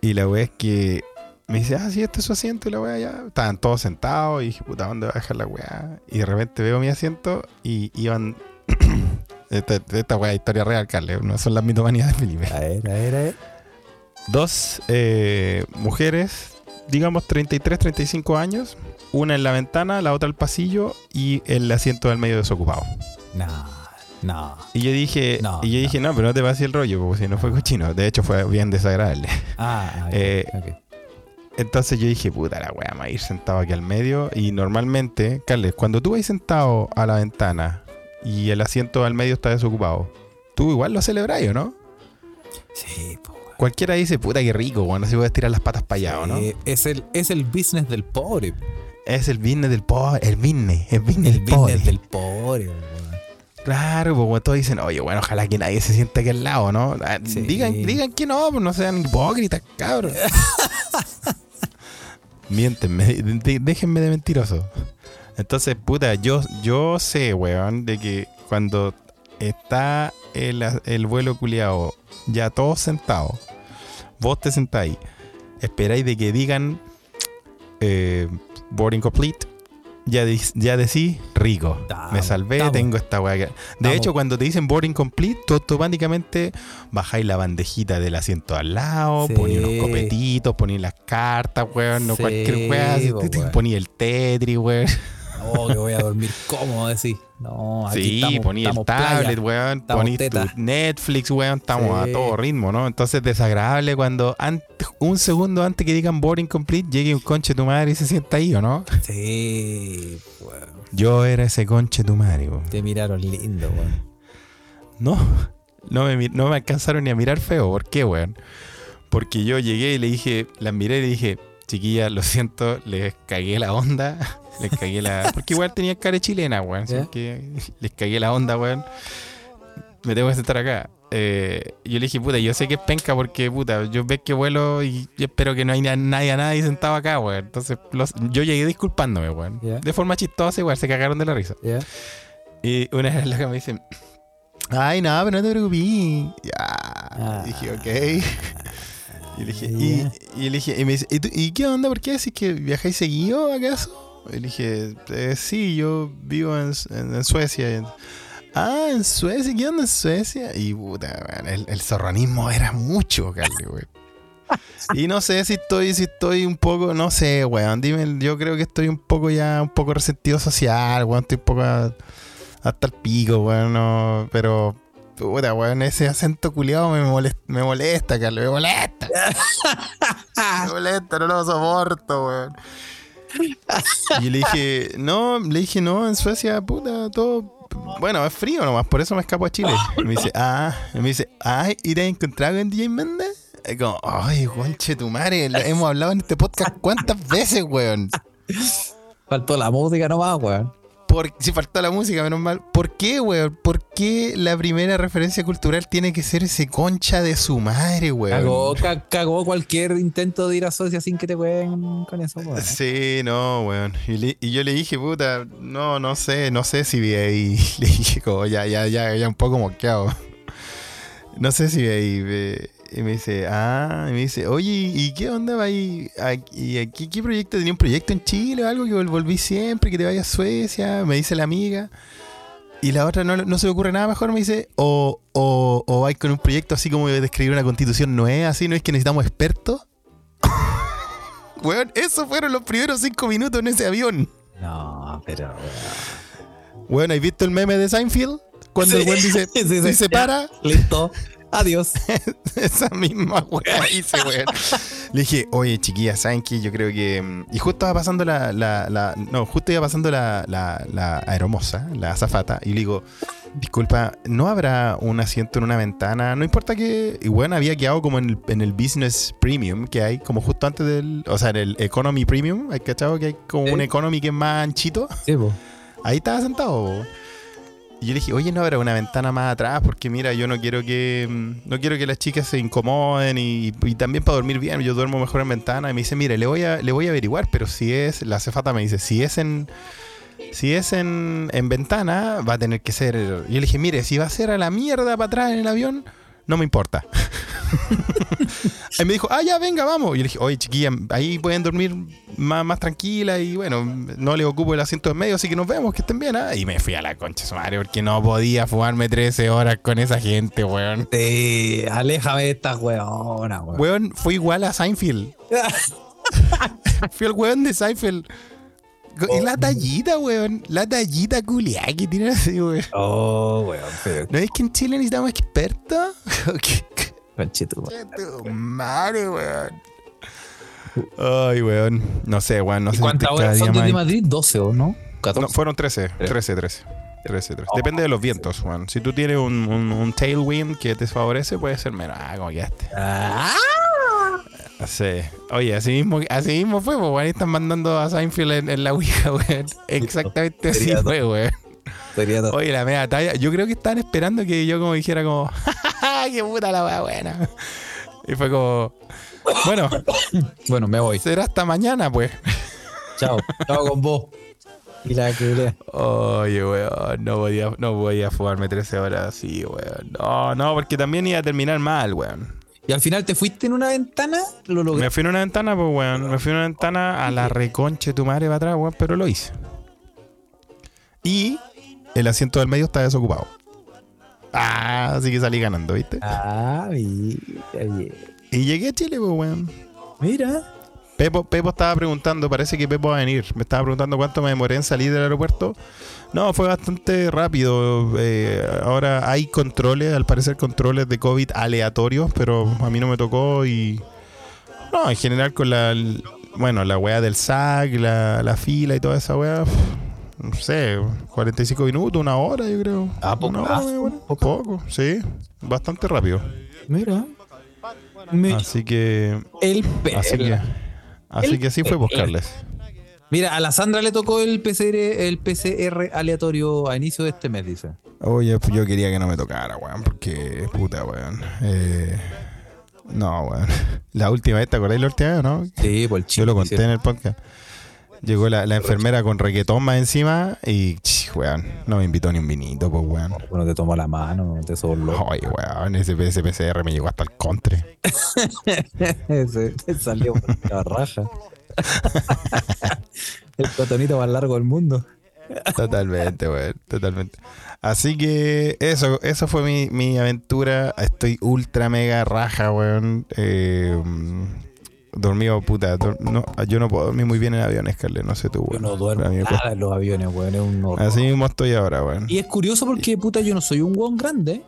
Y la weá es que me dice, ah, sí, este es su asiento y la weá ya. Estaban todos sentados y dije, puta, ¿dónde va a dejar la weá? Y de repente veo mi asiento y iban. [COUGHS] esta, esta weá es historia real, Carle, no son las mitomanías de Felipe. A ver, a ver, a ver. Dos eh, mujeres, digamos 33, 35 años, una en la ventana, la otra al pasillo y el asiento del medio desocupado. No, no. Y yo dije, No, y yo no. dije, no, pero no te decir el rollo, porque si no fue cochino. De hecho, fue bien desagradable. Ah, ah, Eh, ok. Entonces yo dije, puta la weá, me voy a ir sentado aquí al medio. Y normalmente, Carles, cuando tú vas sentado a la ventana y el asiento al medio está desocupado, tú igual lo celebras, ¿o no? Sí, po. Cualquiera dice, puta, qué rico, bueno, si voy a estirar las patas para allá, ¿o no? Sí, es, el, es el business del pobre. Es el business del pobre, el business, el business El del pobre. business del pobre, weón. Claro, pues todos dicen, oye, bueno, ojalá que nadie se siente aquí al lado, ¿no? Ah, Sí. Digan, digan que no, pues no sean hipócritas, cabros. [LAUGHS] Miéntenme, déjenme de mentiroso. Entonces, puta, yo, yo sé, weón, de que cuando está el, el vuelo culiado ya todos sentados, vos te sentáis, esperáis de que digan eh, boarding complete. Ya, de- ya decís, rico, me salvé, tengo esta weá. De hecho, cuando te dicen boarding complete, tú automáticamente bajáis la bandejita del asiento al lado, Sí. poní unos copetitos, poní las cartas, weón, no Sí, cualquier weá, poní el Tetris, weón. Oh, que voy a dormir [LAUGHS] cómodo, decís. No, aquí Sí, estamos, poní el estamos tablet, playa. weón, poní tu. Netflix, weón, estamos Sí. a todo ritmo, ¿no? Entonces desagradable cuando un segundo antes que digan boarding complete llegue un conche tu madre y se sienta ahí, ¿o no? Sí, weón. Yo era ese conche tu madre, weón. Te miraron lindo, weón. No, no me, no me alcanzaron ni a mirar feo. ¿Por qué, weón? Porque yo llegué y le dije, las miré y le dije, chiquilla, lo siento, les cagué la onda. Les cagué la. Porque igual tenía cara chilena, weón. que les cagué la onda, weón. Me tengo que sentar acá. Eh, yo le dije, puta, yo sé que es penca porque, puta, yo ves que vuelo y yo espero que no haya nadie, nadie sentado acá, weón. Entonces, los- yo llegué disculpándome, weón. De forma chistosa, igual, se cagaron de la risa. Y una vez la que me dice, ay, no, pero no te preocupes. Ya. Y dije, ok. [LAUGHS] Y le dije, y, Ya. y le dije, y me dice, ¿y, tú- y qué onda? ¿Por qué decís que viajáis seguido acaso? Y dije, "Eh, sí, yo vivo en, en- en Suecia. Ah, en Suecia, ¿qué onda en Suecia? Y puta, el, el zorronismo era mucho, Carly, güey. Y no sé si estoy, si estoy un poco, no sé, weón. Dime, yo creo que estoy un poco ya, un poco resentido social, weón. Estoy un poco a- hasta el pico, weón. no, pero, puta, weón, ese acento culiado me molesta, me molesta, Carlos, me molesta. me molesta, no lo soporto, weón. Y le dije, no, le dije, no, en Suecia, puta, todo. Bueno, es frío nomás, por eso me escapo a Chile. Y me dice, ah, y me dice, ay, ¿y te has encontrado con DJ Méndez? Y como, ay, conche tu madre, hemos hablado en este podcast cuántas veces, weón. Faltó la música nomás, weón. Por, si faltó la música, menos mal. ¿Por qué, weón? ¿Por qué la primera referencia cultural tiene que ser ese concha de su madre, weón? Cagó, ca- cagó cualquier intento de ir a Suecia sin que te jueguen con eso, weón. Sí, no, weón. Y, yo le dije, puta, no, no sé, no sé si vi ahí. [LAUGHS] Le dije, como, ya, ya, ya, ya un poco moqueado. No sé si vi ahí. Y me dice, ah, y me dice, oye, ¿y qué onda va ahí? ¿Y aquí qué proyecto? ¿Tenía un proyecto en Chile o algo que vol- volví siempre, que te vayas a Suecia? Me dice la amiga. Y la otra no, no se le ocurre nada mejor, me dice, o, o, o vais con un proyecto así como de escribir una constitución nueva, así, ¿no es que necesitamos expertos? [LAUGHS] Weón, esos fueron los primeros cinco minutos en ese avión. No, pero. Weón, ¿has visto el meme de Seinfeld? Cuando el weón dice, [LAUGHS] Sí, sí, si se para, Listo. Adiós. [LAUGHS] esa misma weá [LAUGHS] hice, weón. Le dije, oye, chiquilla, ¿saben qué? Yo creo que. mm, Y justo iba pasando la. la- la- no, justo iba pasando la, la, la aeromoza, la azafata. Y le digo, disculpa, ¿no habrá un asiento en una ventana? No importa que. Y bueno, había quedado como en el, en el business premium que hay, como justo antes del. O sea, en el economy premium. ¿Hay cachado que hay como un economy que es más anchito? Sí, po. Ahí estaba sentado. po. Y yo le dije, oye, no habrá una ventana más atrás, porque mira, yo no quiero que mm, no quiero que las chicas se incomoden y, y también para dormir bien, yo duermo mejor en ventana. Y me dice, mire, le voy a, le voy a averiguar, pero si es, la cefata me dice, si es en si es en, en ventana, va a tener que ser. Yo le dije, mire, si va a ser a la mierda para atrás en el avión, no me importa. [LAUGHS] y me dijo, ah, ya, venga, vamos. Y yo le dije, oye, chiquilla, ahí pueden dormir más, más tranquila y bueno, no les ocupo el asiento en medio, así que nos vemos, que estén bien. ¿ah?". Y me fui a la concha de su madre porque no podía fumarme 13 horas con esa gente, weón. Sí, aléjame de estas weonas, weón. Weón, fue igual a Seinfeld. [LAUGHS] [LAUGHS] Fui el weón de Seinfeld. Y la tallita, weón. La tallita culiá que tiene así, weón. Oh, weón, pero ¿No es que en Chile necesitamos expertos? [LAUGHS] conchito, Qué tu madre, weón. Ay, weón. No sé, weón. No sé. ¿Cuántas horas son desde Madrid? 12 o no? 14. No, fueron 13. 13, 13. 13, 13. Depende de los vientos, weón. Si tú tienes un, un, un tailwind que te favorece, puede ser menos. Ah, como quedaste. Ah, Sí. Oye, así mismo, así mismo fue, pues, weón. Ahí están mandando a Seinfeld en, en la Ouija, weón. [LAUGHS] Exactamente así fue, weón. Oye, la media talla. Yo creo que estaban esperando que yo como dijera como, [LAUGHS] ¡Ja, qué puta la weá buena! Y fue como, bueno, [COUGHS] Bueno, me voy. será hasta mañana, pues. Chao. Chao con vos. Y la que Oye, weón, no podía, no podía fumarme 13 horas así, weón. No, no, porque también iba a terminar mal, weón. Y al final te fuiste en una ventana, lo logré. Me fui en una ventana, pues, weón. Me fui en una ventana a la reconche tu madre para atrás, weón, pero lo hice. Y el asiento del medio está desocupado. Ah, así que salí ganando, ¿viste? Ah, mira, Y llegué a Chile, pues, weón. mira. Pepo, Pepo estaba preguntando, parece que Pepo va a venir. Me estaba preguntando cuánto me demoré en salir del aeropuerto. No, fue bastante rápido. Eh, ahora hay controles, al parecer controles de COVID aleatorios, pero a mí no me tocó y... No, en general con la... Bueno, la weá del SAC, la, la fila y toda esa weá. No sé, 45 minutos, una hora yo creo. Ah, poco, Una hora, ah, bueno, poco, sí. Bastante rápido. Mira. Me- Así que... el pe- Así que... Así el- que así fue el- buscarles. Mira, a la Sandra le tocó el PCR, el PCR aleatorio a inicio de este mes, dice. Oye, pues yo quería que no me tocara, weón, porque puta, weón. Eh, no, weón. [LAUGHS] La última vez, ¿te acordáis la última vez, no? Sí, por el chico. Yo lo conté en el podcast. Llegó la, la enfermera con reguetón más encima y, ch, weón, no me invitó ni un vinito, pues, weón. Bueno, te tomó la mano, te sobló. Oye, weón, ese, ese PCR me llegó hasta el contre. [LAUGHS] Se te salió por la raja. [LAUGHS] el cotonito más largo del mundo. Totalmente, weón, totalmente. Así que eso, eso fue mi, mi aventura. Estoy ultra mega raja, weón. Eh, dormido, puta. dor- no, yo no puedo dormir muy bien en aviones, Carle. No sé tú, Yo weón. no duermo cuesta. nada en los aviones, weón. Es un horror. Así mismo estoy ahora, weón. Y es curioso porque, puta, yo no soy un hueón grande.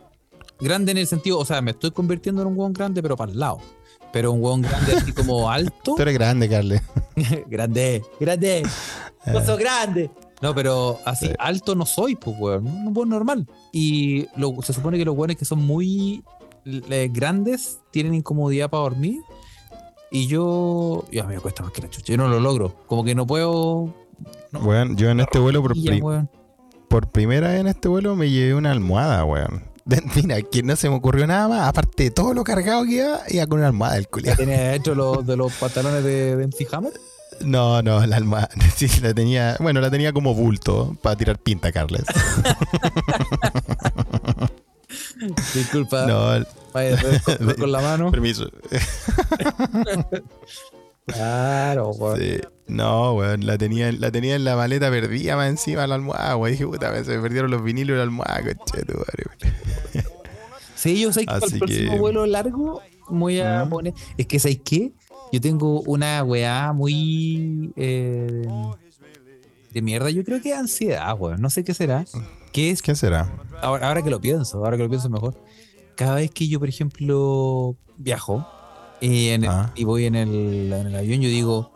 Grande en el sentido, o sea, me estoy convirtiendo en un hueón grande, pero para el lado. Pero un hueón grande así como [LAUGHS] alto. Tú eres grande, Carle. [LAUGHS] grande, grande. No soy grande. No, pero así Sí. alto no soy, pues, weón. Un hueón normal. Y lo- se supone que los hueones que son muy eh, grandes tienen incomodidad para dormir. Y yo. Y a mí me cuesta más que la chucha. Yo no lo logro. Como que no puedo. No. Weón, yo en este vuelo, por, pri- weón. por primera vez en este vuelo, me llevé una almohada, weón. [LAUGHS] Mira, que no se me ocurrió nada más. Aparte de todo lo cargado que iba, iba con una almohada el culiado. ¿Tiene dentro los, de los pantalones de, de MC Hammer? [LAUGHS] No, no, la almohada. [LAUGHS] Sí, la tenía. Bueno, la tenía como bulto para tirar pinta, Carles. Disculpa. No, Vaya, con, con la mano. permiso. Claro, weón. Sí. No, weón, la tenía, la tenía en la maleta perdida más encima de la almohada, weón. Dije, puta, se me perdieron los vinilos de la almohada, coche, tu madre. Sí, yo sé que para Así el próximo que- vuelo largo voy a poner. Es que, ¿sabes qué? Yo tengo una weá muy. eh, de mierda. Yo creo que ansiedad, weón. No sé qué será. Que es. ¿Quién será? Ahora, ahora que lo pienso, ahora que lo pienso mejor. Cada vez que yo, por ejemplo, viajo y, en el- Ah. y voy en el, en el avión, yo digo.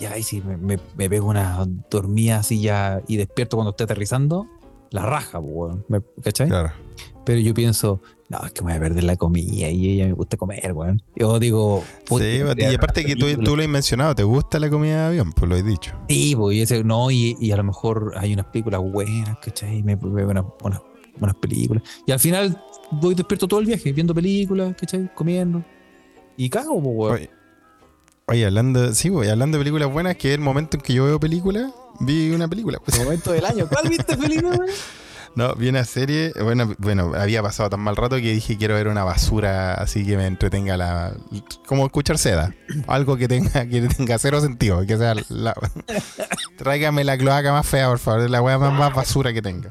Ya, y si me, me- me pego una dormida así ya y despierto cuando esté aterrizando, la raja, weón. ¿Me- ¿Cachai? Claro. Pero yo pienso, no, es que me voy a perder la comida y ella me gusta comer, weón. Yo digo, puta, Sí, y aparte que tú, tú lo has mencionado, ¿te gusta la comida de avión? Pues lo he dicho. Sí, pues, y ese, no, y, y a lo mejor hay unas películas buenas, ¿cachai? Y me veo unas, películas. Y al final voy despierto todo el viaje, viendo películas, ¿cachai? Comiendo. Y cago, pues, weón. Oye, oye, hablando, sí, voy hablando de películas buenas, que es el momento en que yo veo películas, vi una película. pues. El momento del año. ¿Cuál viste película, weón? [LAUGHS] No, vi una serie, bueno, bueno, había pasado tan mal rato que dije quiero ver una basura así que me entretenga la como escuchar seda, algo que tenga que tenga cero sentido, que sea la [LAUGHS] tráigame la cloaca más fea, por favor, la weá más, más basura que tenga.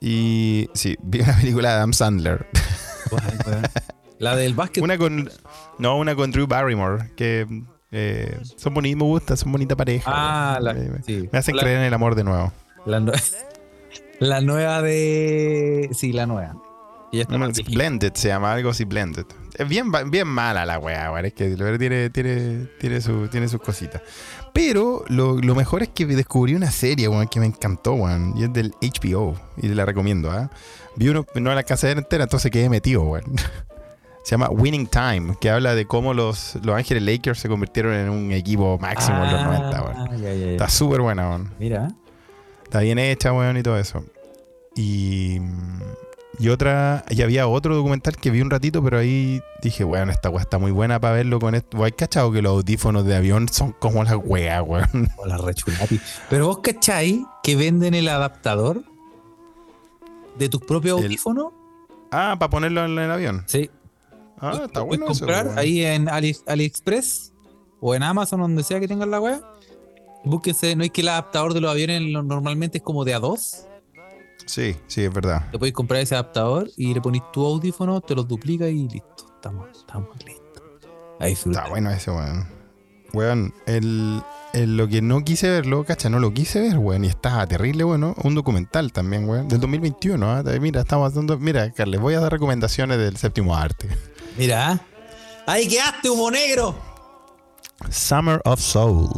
Y sí, vi una película de Adam Sandler. [LAUGHS] La del básquet. Una con no, una con Drew Barrymore, que eh, son bonitos, me gusta, son bonita pareja. Ah, la, me, me- sí. me hacen la, creer en el amor de nuevo. La, [LAUGHS] la nueva de. Sí, la nueva. Y No, blended se llama, algo así blended. Es bien, bien mala la weá, weón. Es que tiene, tiene, tiene, su, tiene sus cositas. Pero lo, lo mejor es que descubrí una serie, weón, que me encantó, weón. Y es del HBO. Y la recomiendo, ¿ah? Vi uno, no la casa entera, entonces quedé metido, weón. [LAUGHS] Se llama Winning Time, que habla de cómo los, los Ángeles Lakers se convirtieron en un equipo máximo en los 90, weón. Ah, ya. Está súper buena, weón. Mira. Está bien hecha, weón, y todo eso. Y Y otra, y había otro documental que vi un ratito, pero ahí dije, bueno, esta weá está muy buena para verlo con esto. ¿Hay cachado que los audífonos de avión son como las weas, weón? [LAUGHS] O la rechulati. Pero vos cachai que venden el adaptador de tus propios audífonos. Ah, para ponerlo en el avión. Sí. Ah, está puedes bueno eso. comprar weón. ahí en Ali- AliExpress o en Amazon, donde sea que tengan la web. Búsquense, no es que el adaptador de los aviones normalmente es como de A2. Sí, sí, es verdad. Te podéis comprar ese adaptador y le ponéis tu audífono, te los duplica y listo. Estamos, estamos listos. Ahí. Está bueno ese, weón. Weón, el, el- lo que no quise verlo, cacha, no lo quise ver, weón, y está terrible, bueno. Un documental también, weón, del 2021. ¿ah? Mira, estamos dando. Mira, Carles, voy a dar recomendaciones del séptimo arte. Mira. ¡Ahí quedaste, humo negro! Summer of Soul.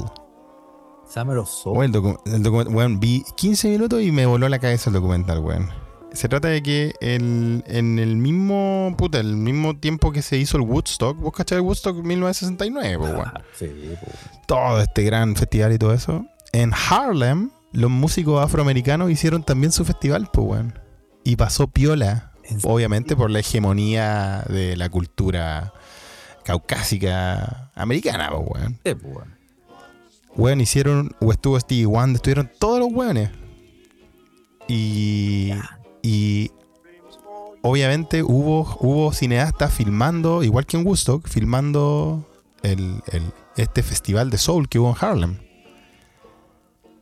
Summer of Soul. Weón, el, docu- el weón, vi 15 minutos y me voló la cabeza el documental, weón. Se trata de que el, en el mismo, puta, el mismo tiempo que se hizo el Woodstock, vos cachai el Woodstock 1969, po, weón. Ah, sí, po. todo este gran festival y todo eso. En Harlem, los músicos afroamericanos hicieron también su festival, pues, weón. Y pasó piola, obviamente por la hegemonía de la cultura caucásica americana, pues, weón. Sí, po, weón. Weón, hicieron, o estuvo Stevie Wonder, estuvieron todos los weones. Y, y obviamente hubo, hubo cineastas filmando, igual que en Woodstock, filmando el, el- este festival de soul que hubo en Harlem.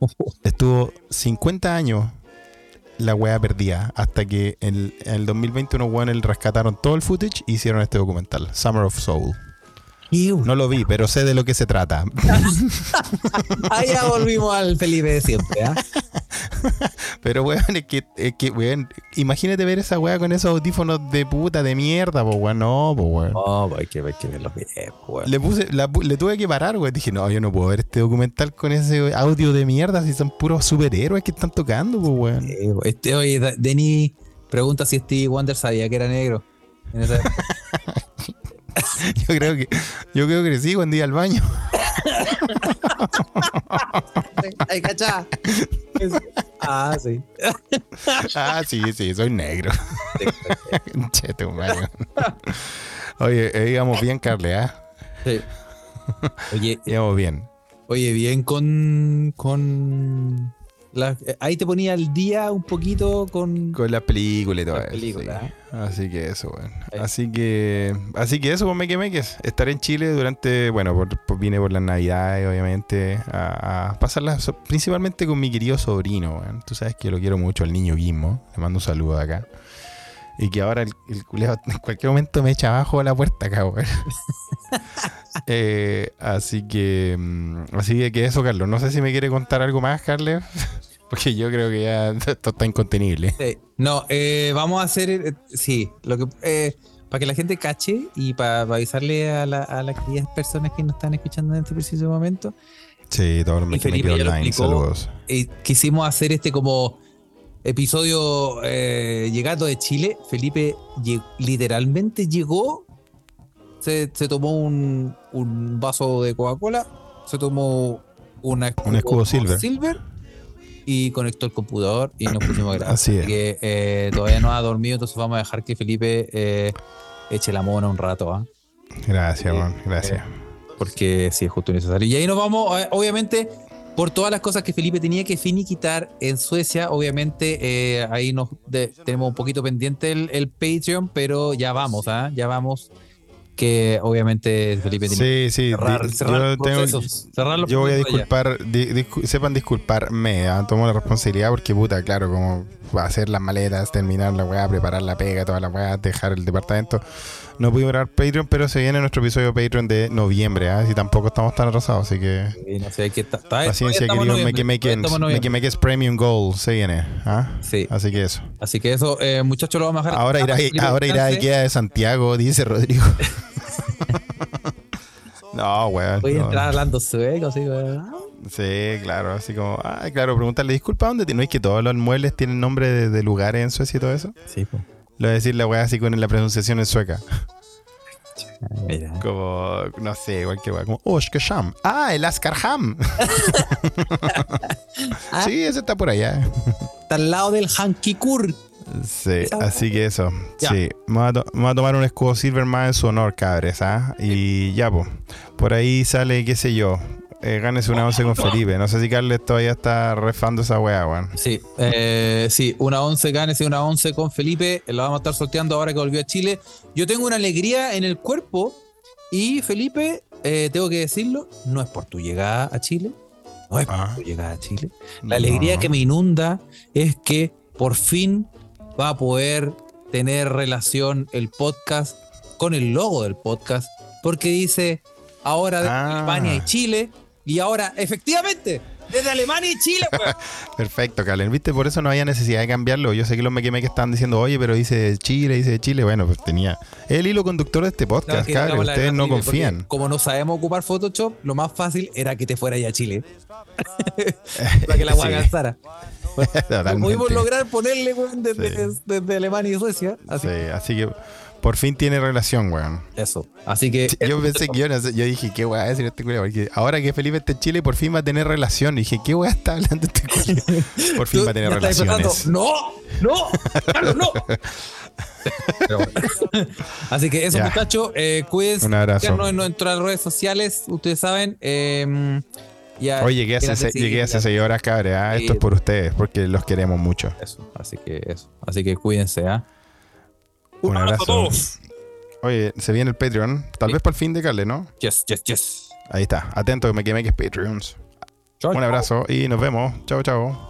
[LAUGHS] Estuvo 50 años la weá perdida hasta que en, en el 2020 unos weones rescataron todo el footage y hicieron este documental, Summer of Soul. No lo vi, pero sé de lo que se trata. [LAUGHS] Ah, ya volvimos al Felipe de siempre, ¿ah? [LAUGHS] Pero, weón, es que, es que, weón, imagínate ver esa weá con esos audífonos de puta, de mierda, po, weón. No, po, weón. No, hay que, hay que bien, po, weón. Le puse, la pu- le tuve que parar, weón. Dije, no, yo no puedo ver este documental con ese audio de mierda si son puros superhéroes que están tocando, po, weón. Este, oye, Denny pregunta si Stevie Wonder sabía que era negro. En esa- [LAUGHS] [LAUGHS] Yo creo que, yo creo que sí cuando iba al baño. Ay, cachá. Ah, sí. Ah, sí, sí, soy negro. [LAUGHS] che, tu madre. Oye, eh, íbamos bien, Carle, ¿ah? Sí. Oye, Íbamos bien. oye, bien con. con la- eh, ahí te ponía al día un poquito con. Con la película y todo eso, película, sí. ¿eh? Así que eso. Ahí. Así que, así que eso, pues Meque Meques. Estaré en Chile durante, bueno, por, por- vine por las navidades, obviamente, a, a pasarlas principalmente con mi querido sobrino, weón. Tú sabes que lo quiero mucho, al niño Guismo. Le mando un saludo de acá. Y que ahora el, el [LAUGHS] en cualquier momento me echa abajo a la puerta weón. [LAUGHS] Eh, así que, mm, así que, eso, Carlos. No sé si me quiere contar algo más, Carles. [LAUGHS] Porque yo creo que ya esto está incontenible. Sí. No, eh, vamos a hacer. eh, sí, lo que. eh, para que la gente cache y para, avisarle a, la, a las queridas personas que nos están escuchando en este preciso momento, Sí, Meque ya lo online. Saludos. quisimos hacer este como episodio eh, llegando de Chile. Felipe literalmente llegó, se, se tomó un, un vaso de Coca-Cola, se tomó una Un escudo silver. y conectó el computador y nos pusimos a grabar. Así es. que eh, todavía no ha dormido, entonces vamos a dejar que Felipe eh, eche la mona un rato, ¿ah? Gracias, Sí, Juan. Gracias. porque sí es justo y necesario. Y ahí nos vamos, eh, obviamente, por todas las cosas que Felipe tenía que finiquitar en Suecia, obviamente eh, ahí nos de- tenemos un poquito pendiente el, el Patreon, pero ya vamos, ¿ah? Ya vamos. Que obviamente Felipe tiene que Sí, cerrar, cerrar yo, los tengo- procesos, cerrar los yo voy a disculpar, di- discu- sepan disculparme, ah, tomo la responsabilidad porque puta, claro, como hacer las maletas, terminar la weá, preparar la pega, toda la weá, dejar el departamento. No pude grabar Patreon, pero se viene nuestro episodio Patreon de noviembre, ¿ah? Si tampoco estamos tan atrasados, así que Sí, no sé, que ta- ta- paciencia, todavía estamos querido en Make en noviembre. Make Premium Goal, se viene, ¿ah? Sí. Así que eso. Así que eso, eh, muchachos, lo vamos a dejar. Ahora irá, ahora irá. Ikea de Santiago, dice Rodrigo. [LAUGHS] no, weón. Voy a no. entrar hablando sueco, así, weón. Sí, claro, así como, ah, claro, preguntarle, disculpa, ¿dónde? ¿No es que todos los muebles tienen nombre de, de lugares en Suecia y todo eso? Sí, pues. Lo voy a decir la weá así con la pronunciación en sueca. Mira. Como, no sé, cualquier weá, como, Oshkasham. Ah, el Askarham. [LAUGHS] Ah. Sí, ese está por allá. Está al lado del Hankikur. Sí, así que eso. Ya. Sí, vamos a, vamos a tomar un escudo silver más en su honor, cabres, ¿ah? Y ya, pues. Por ahí sale, qué sé yo. Eh, gánese una once con Felipe. No sé si Carles todavía está refando esa weá, weón. Sí, eh, sí, una 11 ganes y una 11 con Felipe. La vamos a estar sorteando ahora que volvió a Chile. Yo tengo una alegría en el cuerpo. Y Felipe, eh, tengo que decirlo, no es por tu llegada a Chile. No es por Ah. tu llegada a Chile. La alegría No. que me inunda es que por fin va a poder tener relación el podcast con el logo del podcast. Porque dice ahora de Ah. Alemania y Chile. Y ahora, efectivamente, desde Alemania y Chile, weón. [LAUGHS] Perfecto, Carlen. ¿Viste? Por eso no había necesidad de cambiarlo. Yo sé que los me que están diciendo, oye, pero dice Chile, dice Chile. Bueno, pues tenía. El hilo conductor de este No, podcast, que cabrón. Ustedes verdad, no confían. Como no sabemos ocupar Photoshop, lo más fácil era que te fuera ya a Chile. [LAUGHS] Para que la Sí. alcanzara. [LAUGHS] Pudimos lograr ponerle desde, Sí. desde Alemania y Suecia. Así Sí, así que por fin tiene relación, weón. Eso. Así que. Yo pensé que yo, no sé, yo dije, qué weá decir este culiao, porque ahora que Felipe está en Chile, por fin va a tener relación. Y dije, qué weá está hablando este culiao? [LAUGHS] Por fin va a tener relaciones. No, no, Carlos, no. Pero bueno. [LAUGHS] Así que eso, Ya. muchachos, eh, cuídense. Un abrazo. síganos en nuestras redes sociales, ustedes saben. eh, ya, Oye, llegué hace, quédate se- llegué hace seis horas, cabrón. ah, Sí. Esto es por ustedes, porque los queremos mucho. Eso, así que eso. Así que cuídense, ¿ah? Un abrazo. a todos. Oye, se viene el Patreon. Tal Sí. vez para el fin de Carle, ¿no? Yes, yes, yes. Ahí está. Atento que me queme que es Patreons. Un abrazo y nos vemos. Chao, chao.